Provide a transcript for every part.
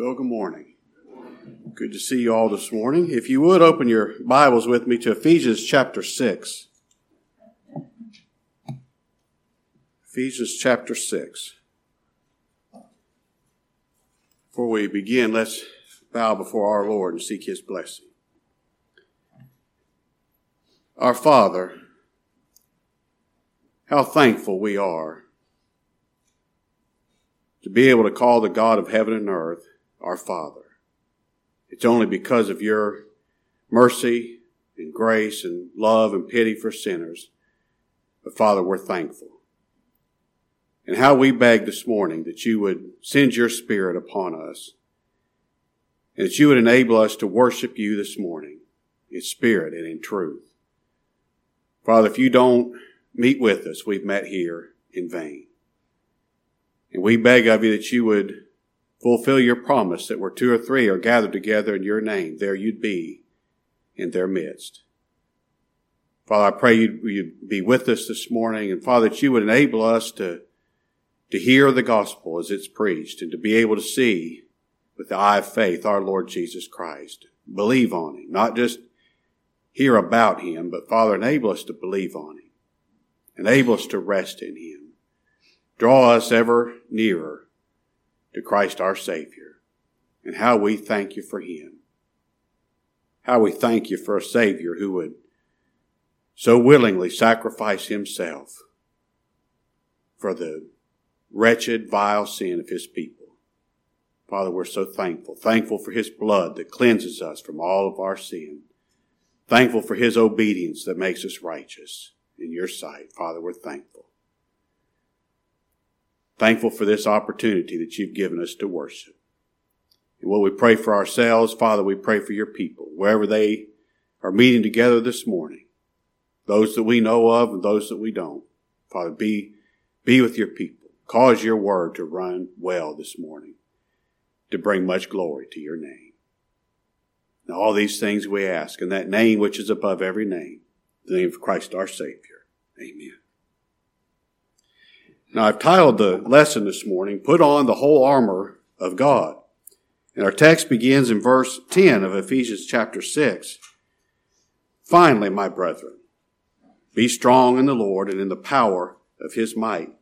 Well, good morning. Good to see you all this morning. If you would open your Bibles with me to Ephesians chapter 6. Ephesians chapter 6. Before we begin, let's bow before our Lord and seek His blessing. Our Father, how thankful we are to be able to call the God of heaven and earth our Father. It's only because of your mercy and grace and love and pity for sinners. But Father, we're thankful. And how we beg this morning that you would send your Spirit upon us and that you would enable us to worship you this morning in spirit and in truth. Father, if you don't meet with us, we've met here in vain. And we beg of you that you would fulfill your promise that where two or three are gathered together in your name, there you'd be in their midst. Father, I pray you'd, you'd, be with us this morning, and Father, that you would enable us to, to hear the gospel as it's preached and to be able to see with the eye of faith our Lord Jesus Christ. Believe on him, not just hear about him, but Father, enable us to believe on him. Enable us to rest in him. Draw us ever nearer to Christ our Savior and how we thank you for Him. How we thank you for a Savior who would so willingly sacrifice Himself for the wretched, vile sin of His people. Father, we're so thankful. Thankful for His blood that cleanses us from all of our sin. Thankful for His obedience that makes us righteous in your sight. Father, we're thankful. Thankful for this opportunity that you've given us to worship. And what we pray for ourselves, Father, we pray for your people, wherever they are meeting together this morning. Those that we know of and those that we don't. Father, be, be with your people. Cause your word to run well this morning, to bring much glory to your name. And all these things we ask in that name which is above every name, the name of Christ our Savior. Amen. Now, I've titled the lesson this morning, Put on the Whole Armor of God. And our text begins in verse 10 of Ephesians chapter 6. Finally, my brethren, be strong in the Lord and in the power of his might.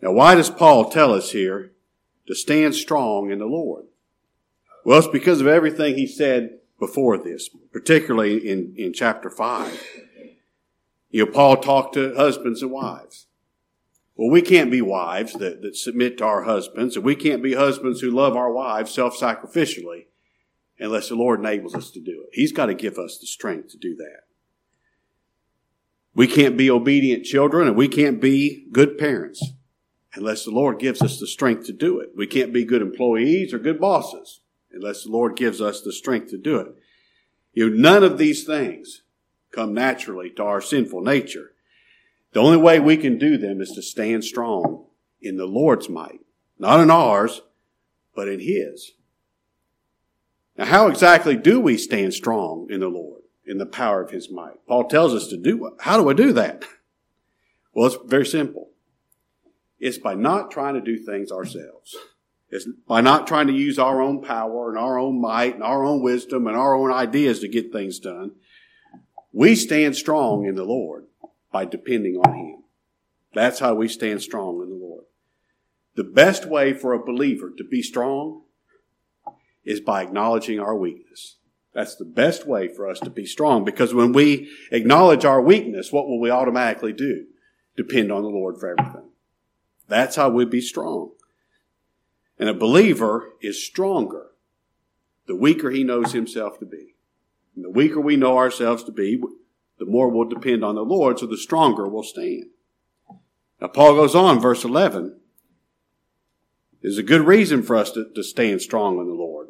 Now, why does Paul tell us here to stand strong in the Lord? Well, it's because of everything he said before this, particularly in, in chapter 5. You know, Paul talked to husbands and wives. Well, we can't be wives that, that submit to our husbands, and we can't be husbands who love our wives self sacrificially unless the Lord enables us to do it. He's got to give us the strength to do that. We can't be obedient children, and we can't be good parents unless the Lord gives us the strength to do it. We can't be good employees or good bosses unless the Lord gives us the strength to do it. You know, none of these things come naturally to our sinful nature. The only way we can do them is to stand strong in the Lord's might, not in ours, but in His. Now, how exactly do we stand strong in the Lord, in the power of His might? Paul tells us to do it. How do I do that? Well, it's very simple. It's by not trying to do things ourselves. It's by not trying to use our own power and our own might and our own wisdom and our own ideas to get things done. We stand strong in the Lord by depending on Him. That's how we stand strong in the Lord. The best way for a believer to be strong is by acknowledging our weakness. That's the best way for us to be strong because when we acknowledge our weakness, what will we automatically do? Depend on the Lord for everything. That's how we be strong. And a believer is stronger the weaker he knows himself to be. And the weaker we know ourselves to be, the more we'll depend on the Lord, so the stronger we'll stand. Now, Paul goes on, verse 11. There's a good reason for us to, to stand strong in the Lord.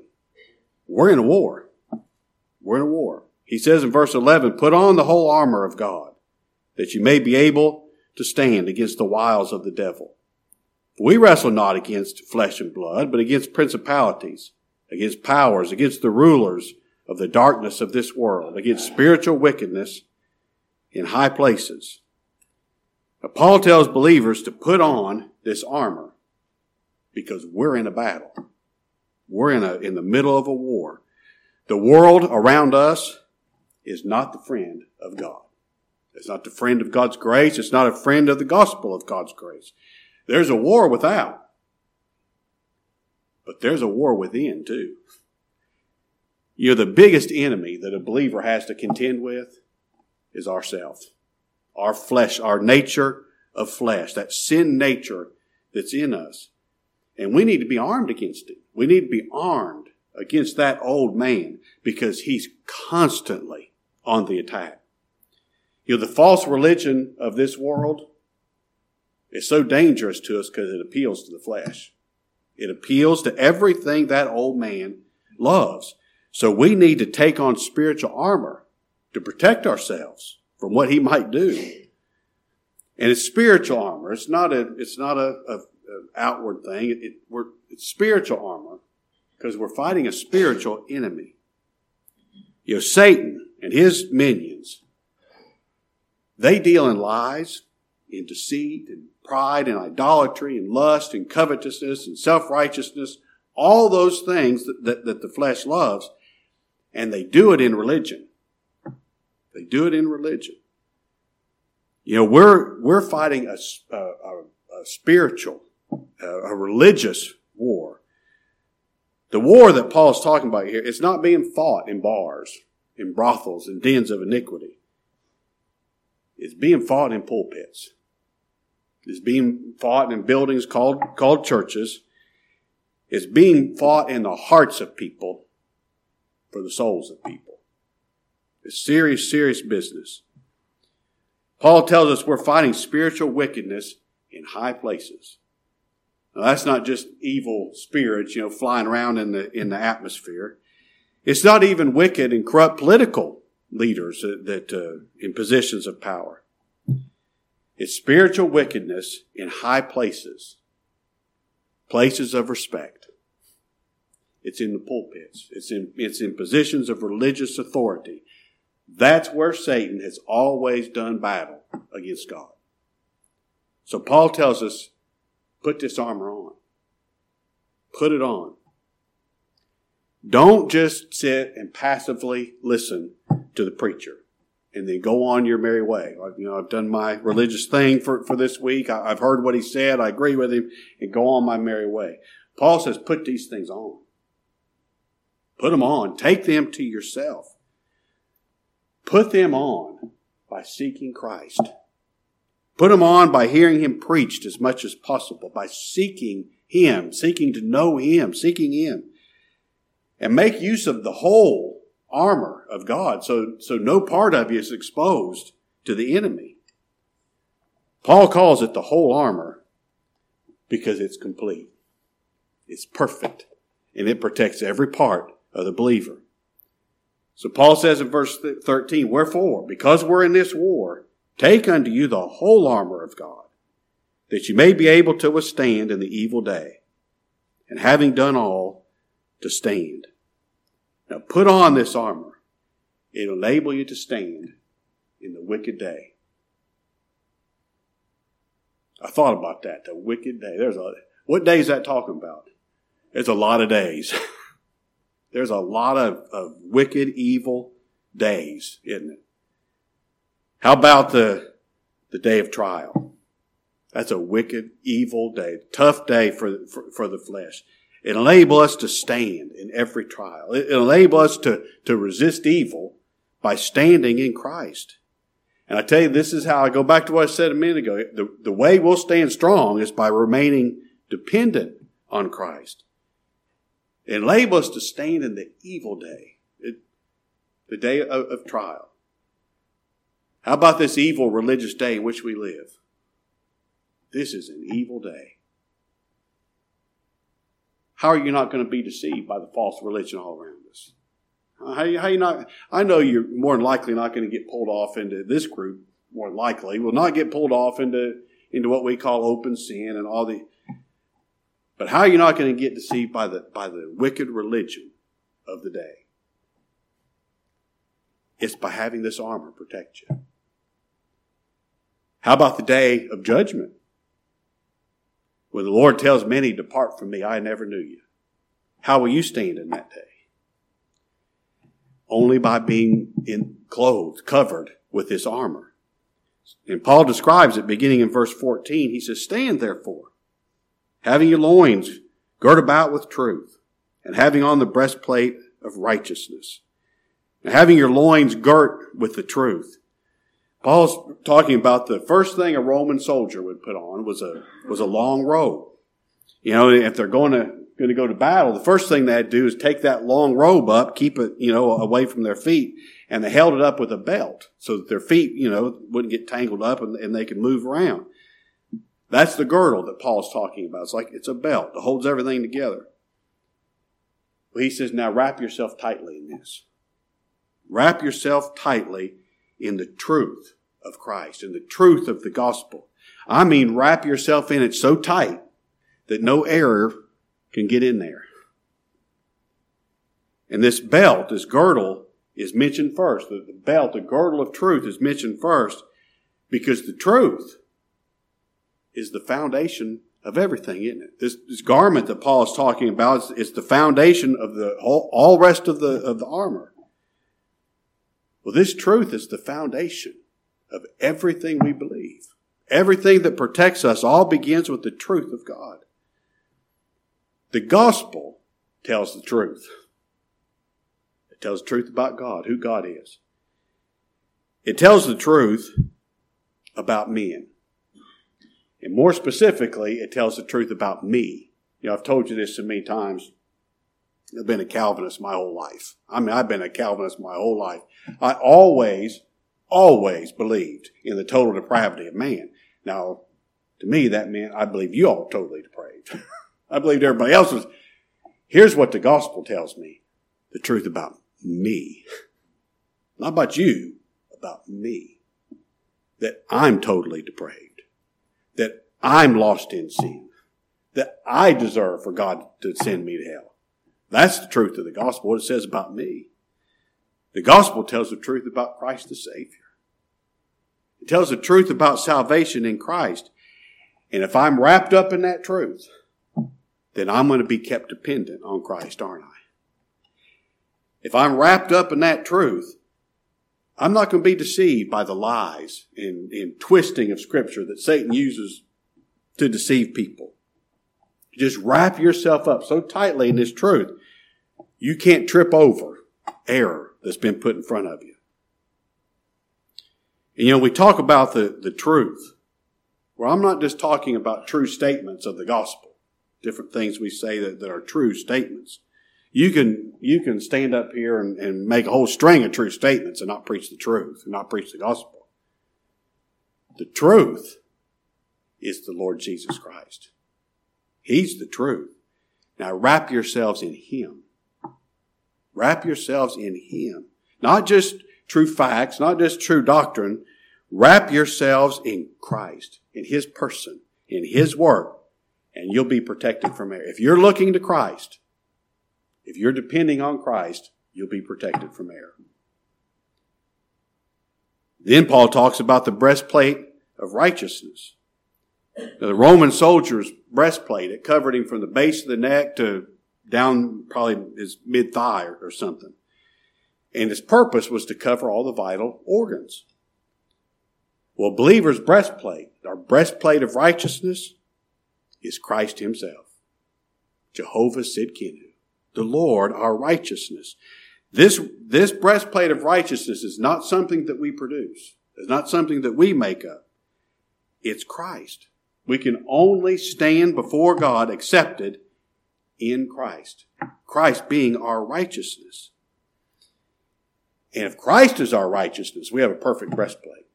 We're in a war. We're in a war. He says in verse 11, put on the whole armor of God, that you may be able to stand against the wiles of the devil. We wrestle not against flesh and blood, but against principalities, against powers, against the rulers of the darkness of this world, against spiritual wickedness in high places. But Paul tells believers to put on this armor because we're in a battle. We're in a, in the middle of a war. The world around us is not the friend of God. It's not the friend of God's grace. It's not a friend of the gospel of God's grace. There's a war without. But there's a war within too. You know, the biggest enemy that a believer has to contend with is ourself. Our flesh, our nature of flesh, that sin nature that's in us. And we need to be armed against it. We need to be armed against that old man because he's constantly on the attack. You know, the false religion of this world is so dangerous to us because it appeals to the flesh. It appeals to everything that old man loves. So we need to take on spiritual armor to protect ourselves from what he might do. And it's spiritual armor. It's not a, it's not a, a, a outward thing. It, it, we're, it's spiritual armor because we're fighting a spiritual enemy. You know, Satan and his minions, they deal in lies, in deceit, and pride, and idolatry, and lust, and covetousness, and self-righteousness, all those things that, that, that the flesh loves, and they do it in religion. They do it in religion. You know, we're, we're fighting a, a, a spiritual, a, a religious war. The war that Paul's talking about here is not being fought in bars, in brothels, in dens of iniquity. It's being fought in pulpits. It's being fought in buildings called, called churches. It's being fought in the hearts of people for the souls of people. It's serious, serious business. Paul tells us we're fighting spiritual wickedness in high places. Now, that's not just evil spirits, you know, flying around in the, in the atmosphere. It's not even wicked and corrupt political leaders that, that uh, in positions of power. It's spiritual wickedness in high places, places of respect. It's in the pulpits. It's in, it's in positions of religious authority. That's where Satan has always done battle against God. So Paul tells us, put this armor on. Put it on. Don't just sit and passively listen to the preacher and then go on your merry way. You know, I've done my religious thing for, for this week. I, have heard what he said. I agree with him and go on my merry way. Paul says, put these things on. Put them on. Take them to yourself. Put them on by seeking Christ. Put them on by hearing Him preached as much as possible, by seeking Him, seeking to know Him, seeking Him. And make use of the whole armor of God so, so no part of you is exposed to the enemy. Paul calls it the whole armor because it's complete. It's perfect and it protects every part of the believer. So Paul says in verse 13, Wherefore, because we're in this war, take unto you the whole armor of God, that you may be able to withstand in the evil day, and having done all, to stand. Now put on this armor. It'll enable you to stand in the wicked day. I thought about that, the wicked day. There's a, what day is that talking about? There's a lot of days. There's a lot of, of wicked, evil days, isn't it? How about the, the day of trial? That's a wicked, evil day, tough day for, for, for the flesh. It enable us to stand in every trial. It enable us to, to resist evil by standing in Christ. And I tell you, this is how I go back to what I said a minute ago. The, the way we'll stand strong is by remaining dependent on Christ enable us to stand in the evil day, the day of, of trial. How about this evil religious day in which we live? This is an evil day. How are you not going to be deceived by the false religion all around us? How, how you not? I know you're more than likely not going to get pulled off into this group. More likely, will not get pulled off into into what we call open sin and all the but how are you not going to get deceived by the, by the wicked religion of the day? It's by having this armor protect you. How about the day of judgment? When the Lord tells many, Depart from me, I never knew you. How will you stand in that day? Only by being in, clothed, covered with this armor. And Paul describes it beginning in verse 14. He says, Stand therefore, having your loins girt about with truth, and having on the breastplate of righteousness, and having your loins girt with the truth. Paul's talking about the first thing a Roman soldier would put on was a, was a long robe. You know, if they're going to, going to go to battle, the first thing they'd do is take that long robe up, keep it, you know, away from their feet, and they held it up with a belt so that their feet, you know, wouldn't get tangled up and, and they could move around. That's the girdle that Paul's talking about. It's like it's a belt that holds everything together. Well, he says, now wrap yourself tightly in this. Wrap yourself tightly in the truth of Christ, in the truth of the gospel. I mean, wrap yourself in it so tight that no error can get in there. And this belt, this girdle, is mentioned first. The, belt, the girdle of truth is mentioned first because the truth is the foundation of everything, isn't it? This, this garment that Paul is talking about is, is the foundation of the all, all rest of the of the armor. Well, this truth is the foundation of everything we believe. Everything that protects us all begins with the truth of God. The gospel tells the truth. It tells the truth about God, who God is. It tells the truth about men. And more specifically, it tells the truth about me. You know, I've told you this so many times. I've been a Calvinist my whole life. I mean, I've been a Calvinist my whole life. I always, always believed in the total depravity of man. Now, to me, that meant I believe you all totally depraved. I believed everybody else was. Here's what the gospel tells me the truth about me. Not about you, about me. That I'm totally depraved. That I'm lost in sin. That I deserve for God to send me to hell. That's the truth of the gospel, what it says about me. The gospel tells the truth about Christ the Savior. It tells the truth about salvation in Christ. And if I'm wrapped up in that truth, then I'm going to be kept dependent on Christ, aren't I? If I'm wrapped up in that truth, I'm not going to be deceived by the lies and, and twisting of Scripture that Satan uses to deceive people. Just wrap yourself up so tightly in this truth, you can't trip over error that's been put in front of you. And you know, we talk about the, the truth. Well, I'm not just talking about true statements of the gospel, different things we say that, that are true statements. You can, you can stand up here and, and make a whole string of true statements and not preach the truth and not preach the gospel. The truth is the Lord Jesus Christ. He's the truth. Now wrap yourselves in Him. Wrap yourselves in Him. Not just true facts, not just true doctrine. Wrap yourselves in Christ, in His person, in His work, and you'll be protected from error. If you're looking to Christ, if you're depending on Christ, you'll be protected from error. Then Paul talks about the breastplate of righteousness. Now, the Roman soldier's breastplate, it covered him from the base of the neck to down probably his mid thigh or, something. And its purpose was to cover all the vital organs. Well, believer's breastplate, our breastplate of righteousness, is Christ Himself. Jehovah Tsidkenu, the Lord, our righteousness. This, this breastplate of righteousness is not something that we produce. It's not something that we make up. It's Christ. We can only stand before God accepted in Christ. Christ being our righteousness. And if Christ is our righteousness, we have a perfect breastplate.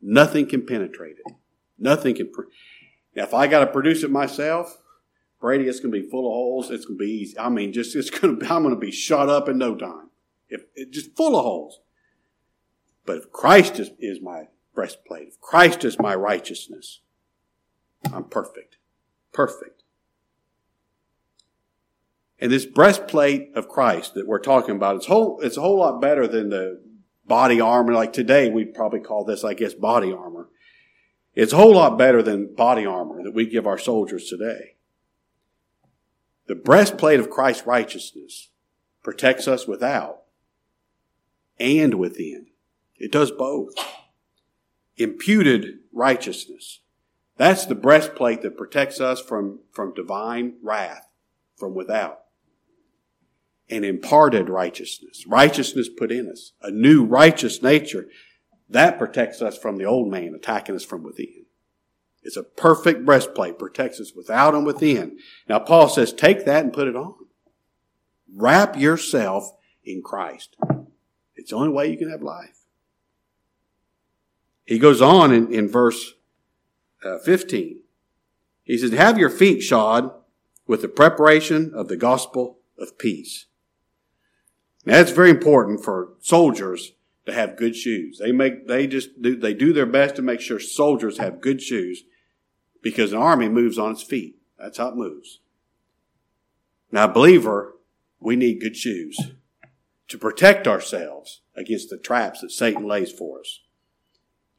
Nothing can penetrate it. Nothing can. Pre- now, if I got to produce it myself, Brady, it's going to be full of holes. It's going to be easy. I mean, just it's going to. Be, I'm going to be shot up in no time. If it's just full of holes. But if Christ is, is my breastplate, if Christ is my righteousness, I'm perfect. Perfect. And this breastplate of Christ that we're talking about, it's whole, it's a whole lot better than the body armor. Like today, we'd probably call this, I guess, body armor. It's a whole lot better than body armor that we give our soldiers today. The breastplate of Christ's righteousness protects us without and within. It does both. Imputed righteousness. That's the breastplate that protects us from, from divine wrath from without. And imparted righteousness. Righteousness put in us. A new righteous nature. That protects us from the old man attacking us from within. It's a perfect breastplate, protects us without and within. Now Paul says, take that and put it on. Wrap yourself in Christ. It's the only way you can have life. He goes on in, in verse uh, 15. He says, have your feet shod with the preparation of the gospel of peace. Now that's very important for soldiers to have good shoes. They make, they just do, they do their best to make sure soldiers have good shoes because an army moves on its feet. That's how it moves. Now, believer, we need good shoes to protect ourselves against the traps that Satan lays for us.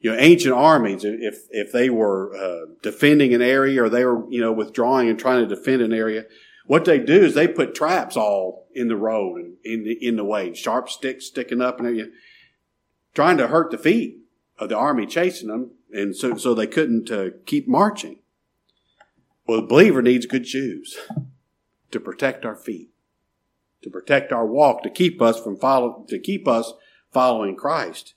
You know, ancient armies, if, if they were uh, defending an area or they were, you know, withdrawing and trying to defend an area, what they do is they put traps all in the road and in the, in the way, sharp sticks sticking up and everything, trying to hurt the feet of the army chasing them and so, so they couldn't uh, keep marching. Well, the believer needs good shoes to protect our feet, to protect our walk, to keep us from follow, to keep us following Christ.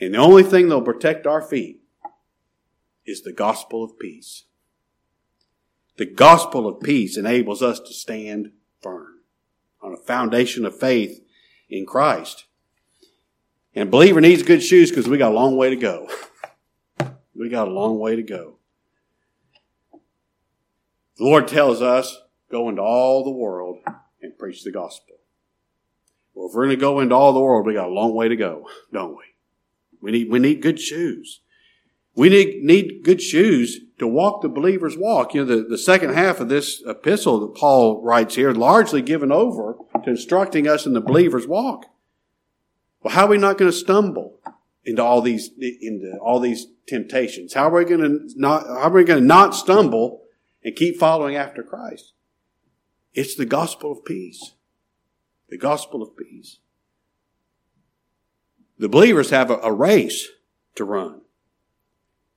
And the only thing that'll protect our feet is the gospel of peace. The gospel of peace enables us to stand firm on a foundation of faith in Christ. And believer needs good shoes because we got a long way to go. We got a long way to go. The Lord tells us, go into all the world and preach the gospel. Well, if we're going to go into all the world, we got a long way to go, don't we? We need, we need good shoes. We need, need good shoes to walk the believer's walk. You know, the, the second half of this epistle that Paul writes here, largely given over to instructing us in the believer's walk. Well, how are we not going to stumble into all these into all these temptations? How are we going to not how are we going to not stumble and keep following after Christ? It's the gospel of peace. The gospel of peace. The believers have a, a race to run.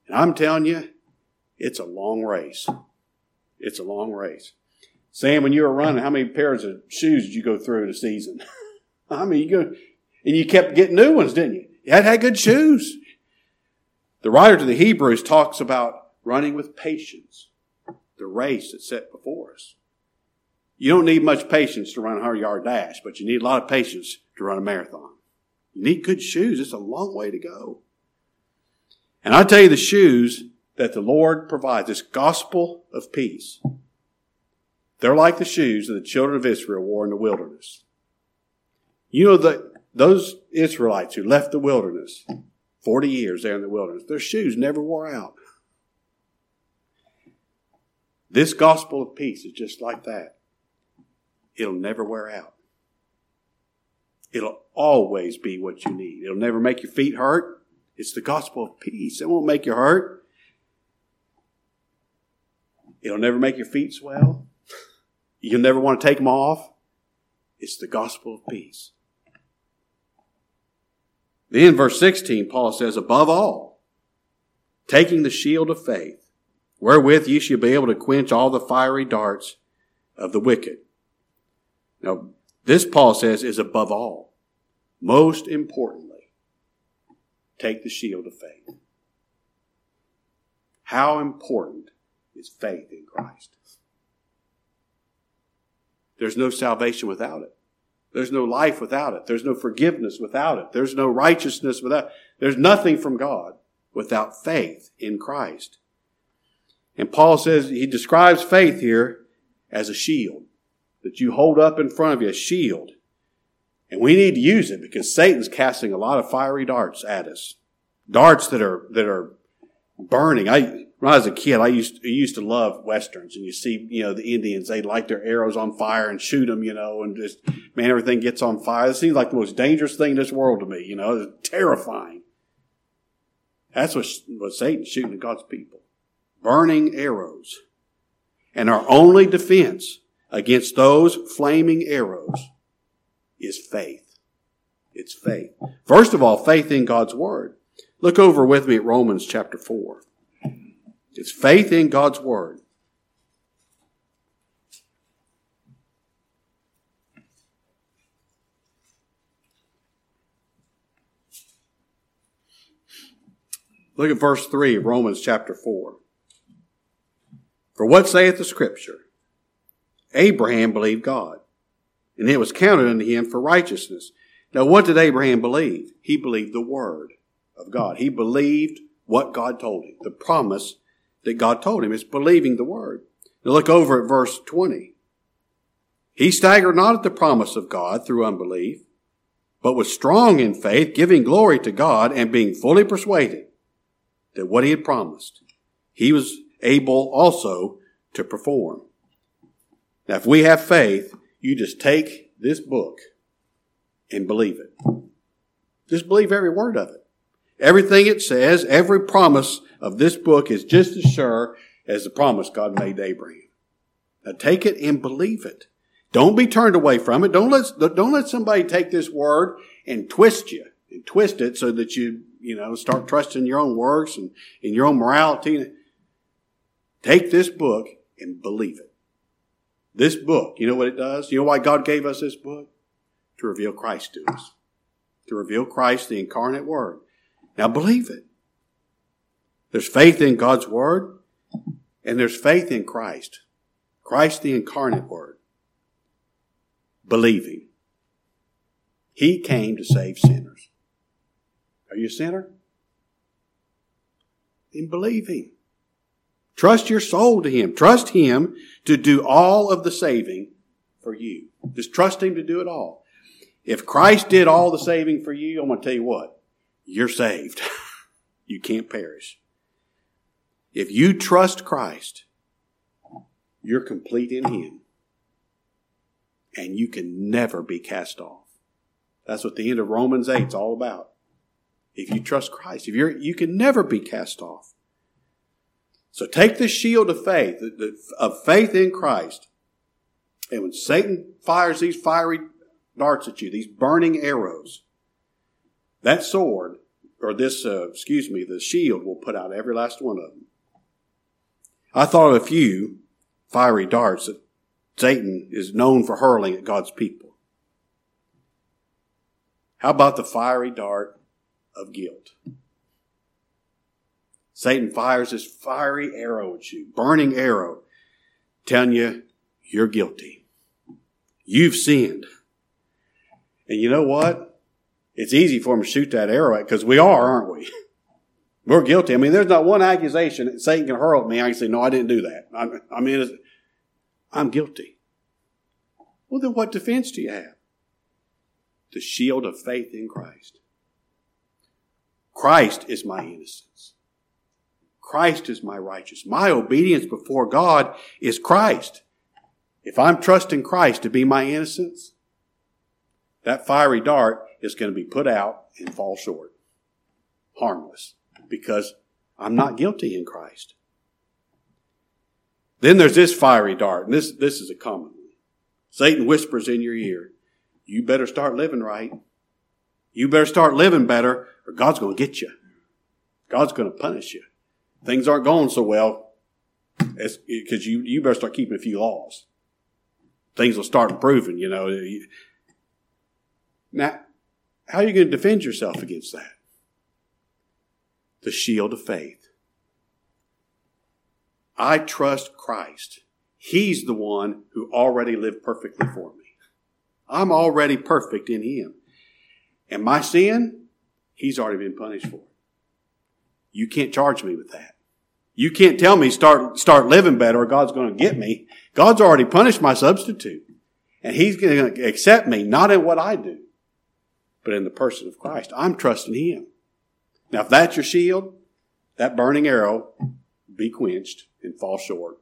And I'm telling you, it's a long race. It's a long race. Sam, when you were running, how many pairs of shoes did you go through in a season? I mean, you go, and you kept getting new ones, didn't you? You had have good shoes. The writer to the Hebrews talks about running with patience, the race that's set before us. You don't need much patience to run a 100 yard dash, but you need a lot of patience to run a marathon. You need good shoes. It's a long way to go. And I tell you the shoes that the Lord provides, this gospel of peace, they're like the shoes that the children of Israel wore in the wilderness. You know that those Israelites who left the wilderness, 40 years there in the wilderness, their shoes never wore out. This gospel of peace is just like that. It'll never wear out. It'll always be what you need. It'll never make your feet hurt. It's the gospel of peace. It won't make you hurt. It'll never make your feet swell. You'll never want to take them off. It's the gospel of peace. Then, verse 16, Paul says, above all, taking the shield of faith, wherewith ye shall be able to quench all the fiery darts of the wicked. Now, this, Paul says, is above all. Most importantly, take the shield of faith. How important is faith in Christ? There's no salvation without it. There's no life without it. There's no forgiveness without it. There's no righteousness without it. There's nothing from God without faith in Christ. And Paul says, he describes faith here as a shield that you hold up in front of you, a shield. And we need to use it because Satan's casting a lot of fiery darts at us. Darts that are, that are burning. I, when I was a kid, I used I used to love westerns, and you see, you know, the Indians they light their arrows on fire and shoot them, you know, and just man, everything gets on fire. It seems like the most dangerous thing in this world to me, you know, it's terrifying. That's what what Satan's shooting at God's people, burning arrows, and our only defense against those flaming arrows is faith. It's faith. First of all, faith in God's Word. Look over with me at Romans chapter 4. It's faith in God's Word. Look at verse 3 of Romans chapter 4. For what saith the Scripture? Abraham believed God, and it was counted unto him for righteousness. Now, what did Abraham believe? He believed the Word of God. He believed what God told him, the promise that God told him. It's believing the Word. Now, look over at verse 20. He staggered not at the promise of God through unbelief, but was strong in faith, giving glory to God, and being fully persuaded that what he had promised, he was able also to perform. Now, if we have faith, you just take this book and believe it. Just believe every word of it. Everything it says, every promise of this book is just as sure as the promise God made to Abraham. Now take it and believe it. Don't be turned away from it. Don't let, don't let somebody take this word and twist you and twist it so that you you know, start trusting your own works and in your own morality. Take this book and believe it. This book, you know what it does? You know why God gave us this book? To reveal Christ to us. To reveal Christ, the incarnate Word. Now believe it. There's faith in God's Word, and there's faith in Christ. Christ, the incarnate Word. Believing. He came to save sinners. Are you a sinner? Then believe Him. Trust your soul to Him. Trust Him to do all of the saving for you. Just trust Him to do it all. If Christ did all the saving for you, I'm going to tell you what, you're saved. you can't perish. If you trust Christ, you're complete in Him. And you can never be cast off. That's what the end of Romans 8 is all about if you trust Christ. If you're, you can never be cast off. So take the shield of faith, of faith in Christ. And when Satan fires these fiery darts at you, these burning arrows, that sword, or this, uh, excuse me, the shield will put out every last one of them. I thought of a few fiery darts that Satan is known for hurling at God's people. How about the fiery dart of guilt. Satan fires this fiery arrow at you, burning arrow, telling you you're guilty. You've sinned. And you know what? It's easy for him to shoot that arrow at because we are, aren't we? We're guilty. I mean, there's not one accusation that Satan can hurl at me. I can say, no, I didn't do that. I, I mean, I'm guilty. Well, then what defense do you have? The shield of faith in Christ. Christ is my innocence. Christ is my righteousness. My obedience before God is Christ. If I'm trusting Christ to be my innocence, that fiery dart is going to be put out and fall short. Harmless. Because I'm not guilty in Christ. Then there's this fiery dart, and this, this is a common one. Satan whispers in your ear, you better start living right. You better start living better or God's going to get you. God's going to punish you. Things aren't going so well as because you, you better start keeping a few laws. Things will start improving, you know. Now, how are you going to defend yourself against that? The shield of faith. I trust Christ. He's the one who already lived perfectly for me. I'm already perfect in Him. And my sin, he's already been punished for. You can't charge me with that. You can't tell me start, start living better or God's going to get me. God's already punished my substitute. And he's going to accept me, not in what I do, but in the person of Christ. I'm trusting him. Now, if that's your shield, that burning arrow be quenched and fall short.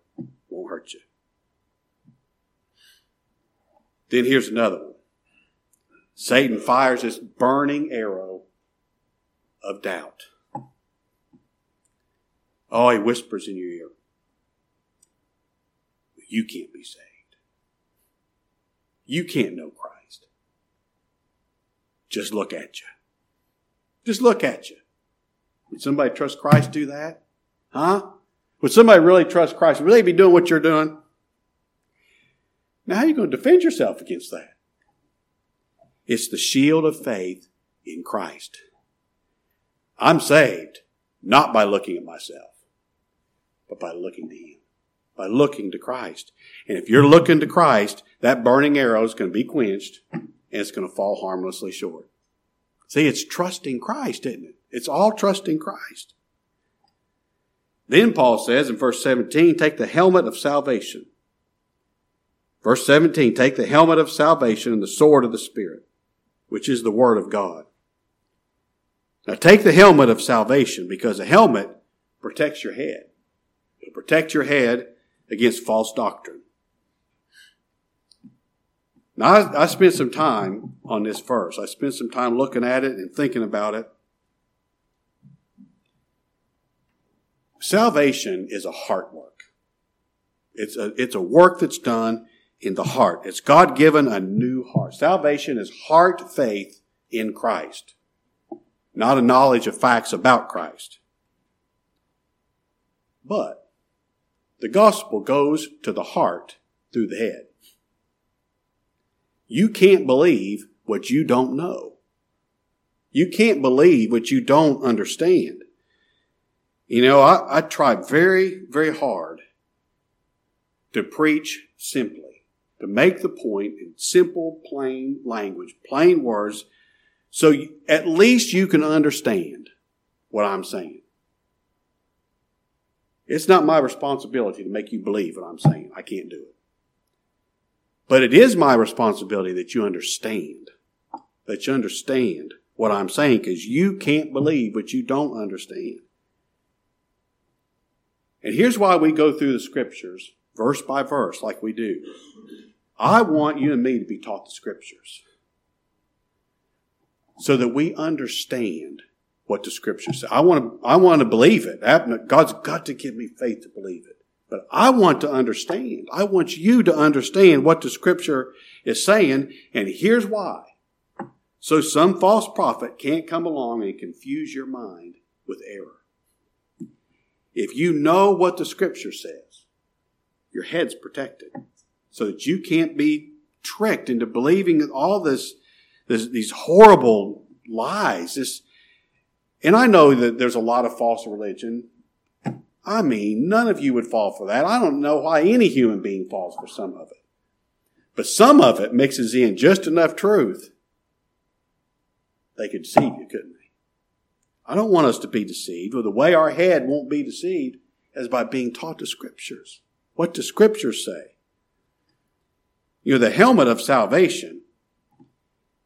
Won't hurt you. Then here's another one. Satan fires this burning arrow of doubt. Oh, he whispers in your ear, You can't be saved. You can't know Christ. Just look at you. Just look at you. Would somebody trust Christ do that? Huh? Would somebody really trust Christ? Would they be doing what you're doing? Now, how are you going to defend yourself against that? It's the shield of faith in Christ. I'm saved not by looking at myself, but by looking to Him, by looking to Christ. And if you're looking to Christ, that burning arrow is going to be quenched and it's going to fall harmlessly short. See, it's trusting Christ, isn't it? It's all trusting Christ. Then Paul says in verse 17, take the helmet of salvation. Verse 17, take the helmet of salvation and the sword of the Spirit, which is the Word of God. Now take the helmet of salvation because a helmet protects your head. It'll protect your head against false doctrine. Now I, I spent some time on this verse. I spent some time looking at it and thinking about it. Salvation is a heart work. It's a, it's a work that's done in the heart. It's God given a new heart. Salvation is heart faith in Christ, not a knowledge of facts about Christ. But the gospel goes to the heart through the head. You can't believe what you don't know. You can't believe what you don't understand. You know, I, I try very, very hard to preach simply, to make the point in simple, plain language, plain words, so you, at least you can understand what I'm saying. It's not my responsibility to make you believe what I'm saying. I can't do it. But it is my responsibility that you understand, that you understand what I'm saying because you can't believe what you don't understand. And here's why we go through the scriptures verse by verse like we do. I want you and me to be taught the scriptures so that we understand what the scriptures say. I want to, I want to believe it. God's got to give me faith to believe it. But I want to understand. I want you to understand what the scripture is saying. And here's why. So some false prophet can't come along and confuse your mind with error. If you know what the scripture says, your head's protected so that you can't be tricked into believing all this, this these horrible lies. This, and I know that there's a lot of false religion. I mean, none of you would fall for that. I don't know why any human being falls for some of it. But some of it mixes in just enough truth. They could deceive you, couldn't they? I don't want us to be deceived. Well, the way our head won't be deceived is by being taught the scriptures. What do scriptures say? You know, the helmet of salvation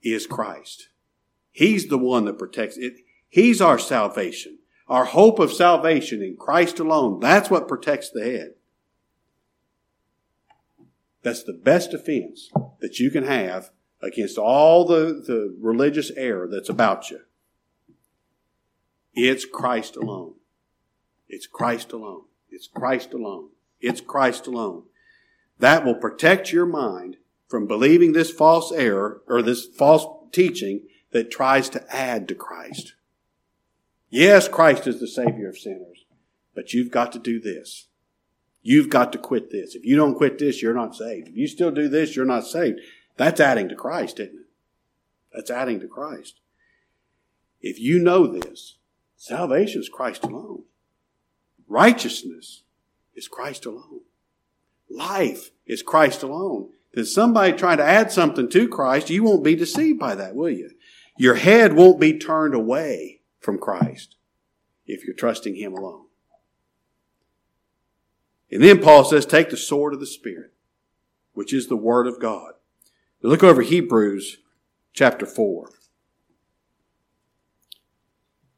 is Christ. He's the one that protects it. He's our salvation. Our hope of salvation in Christ alone. That's what protects the head. That's the best defense that you can have against all the, the religious error that's about you. It's Christ alone. It's Christ alone. It's Christ alone. It's Christ alone. That will protect your mind from believing this false error or this false teaching that tries to add to Christ. Yes, Christ is the Savior of sinners, but you've got to do this. You've got to quit this. If you don't quit this, you're not saved. If you still do this, you're not saved. That's adding to Christ, isn't it? That's adding to Christ. If you know this, Salvation is Christ alone. Righteousness is Christ alone. Life is Christ alone. There's somebody trying to add something to Christ, you won't be deceived by that, will you? Your head won't be turned away from Christ if you're trusting Him alone. And then Paul says, take the sword of the Spirit, which is the Word of God. look over Hebrews chapter 4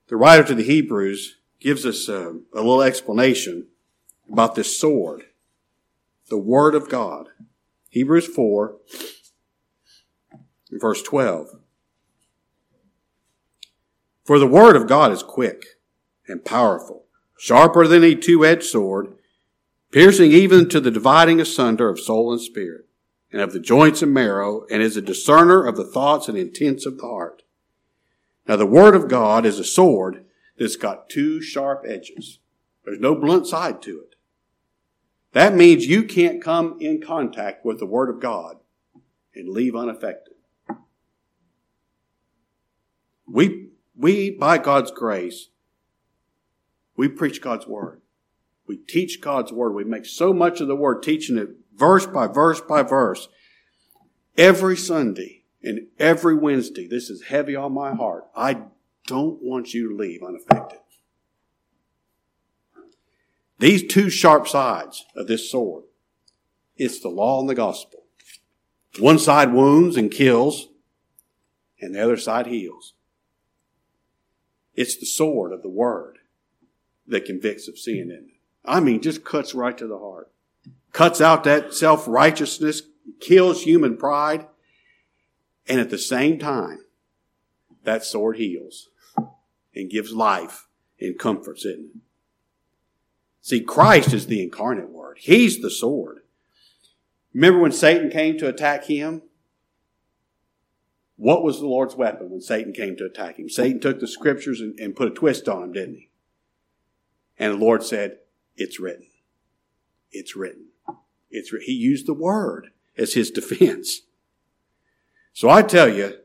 the writer to the Hebrews gives us a, a little explanation about this sword, the Word of God. Hebrews 4, verse 12. For the Word of God is quick and powerful, sharper than a two edged sword, piercing even to the dividing asunder of soul and spirit, and of the joints and marrow, and is a discerner of the thoughts and intents of the heart. Now the word of God is a sword that's got two sharp edges. There's no blunt side to it. That means you can't come in contact with the word of God and leave unaffected. We, we, by God's grace, we preach God's word. We teach God's word. We make so much of the word, teaching it verse by verse by verse. Every Sunday and every Wednesday, this is heavy on my heart. I don't want you to leave unaffected. These two sharp sides of this sword, it's the law and the gospel. One side wounds and kills, and the other side heals. It's the sword of the word that convicts of sin, isn't it? I mean, just cuts right to the heart. Cuts out that self-righteousness, kills human pride, and at the same time, that sword heals and gives life and comforts it. See, Christ is the incarnate word. He's the sword. Remember when Satan came to attack him? What was the Lord's weapon when Satan came to attack him? Satan took the scriptures and, and put a twist on him, didn't he? And the Lord said, It's written. It's written. It's He used the word as his defense. So I tell you,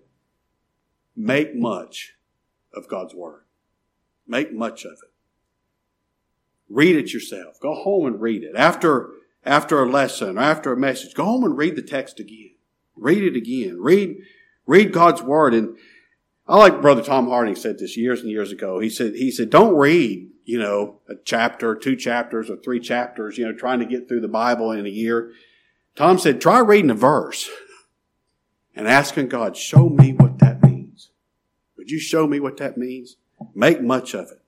make much of God's word. Make much of it. Read it yourself. Go home and read it. After, after a lesson or after a message, go home and read the text again. Read it again. Read, read God's word. And I like Brother Tom Harding said this years and years ago. He said, he said, don't read, you know, a chapter, two chapters, or three chapters, you know, trying to get through the Bible in a year. Tom said, try reading a verse and asking God, show me what that means. Would you show me what that means? Make much of it.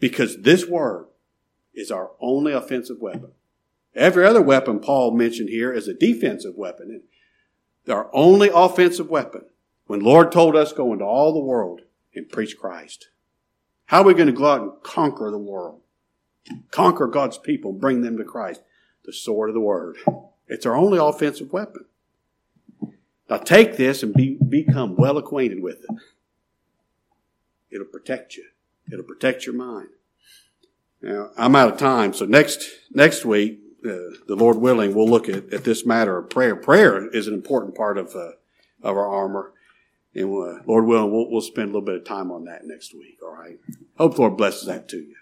Because this word is our only offensive weapon. Every other weapon Paul mentioned here is a defensive weapon. Our only offensive weapon. When Lord told us go into all the world and preach Christ. How are we going to go out and conquer the world? Conquer God's people, bring them to Christ. The sword of the word. It's our only offensive weapon. Now take this and be, become well acquainted with it. It'll protect you. It'll protect your mind. Now, I'm out of time, so next, next week, uh, the Lord willing, we'll look at, at this matter of prayer. Prayer is an important part of, uh, of our armor. And uh, Lord willing, we'll, we'll spend a little bit of time on that next week, all right? Hope the Lord blesses that to you.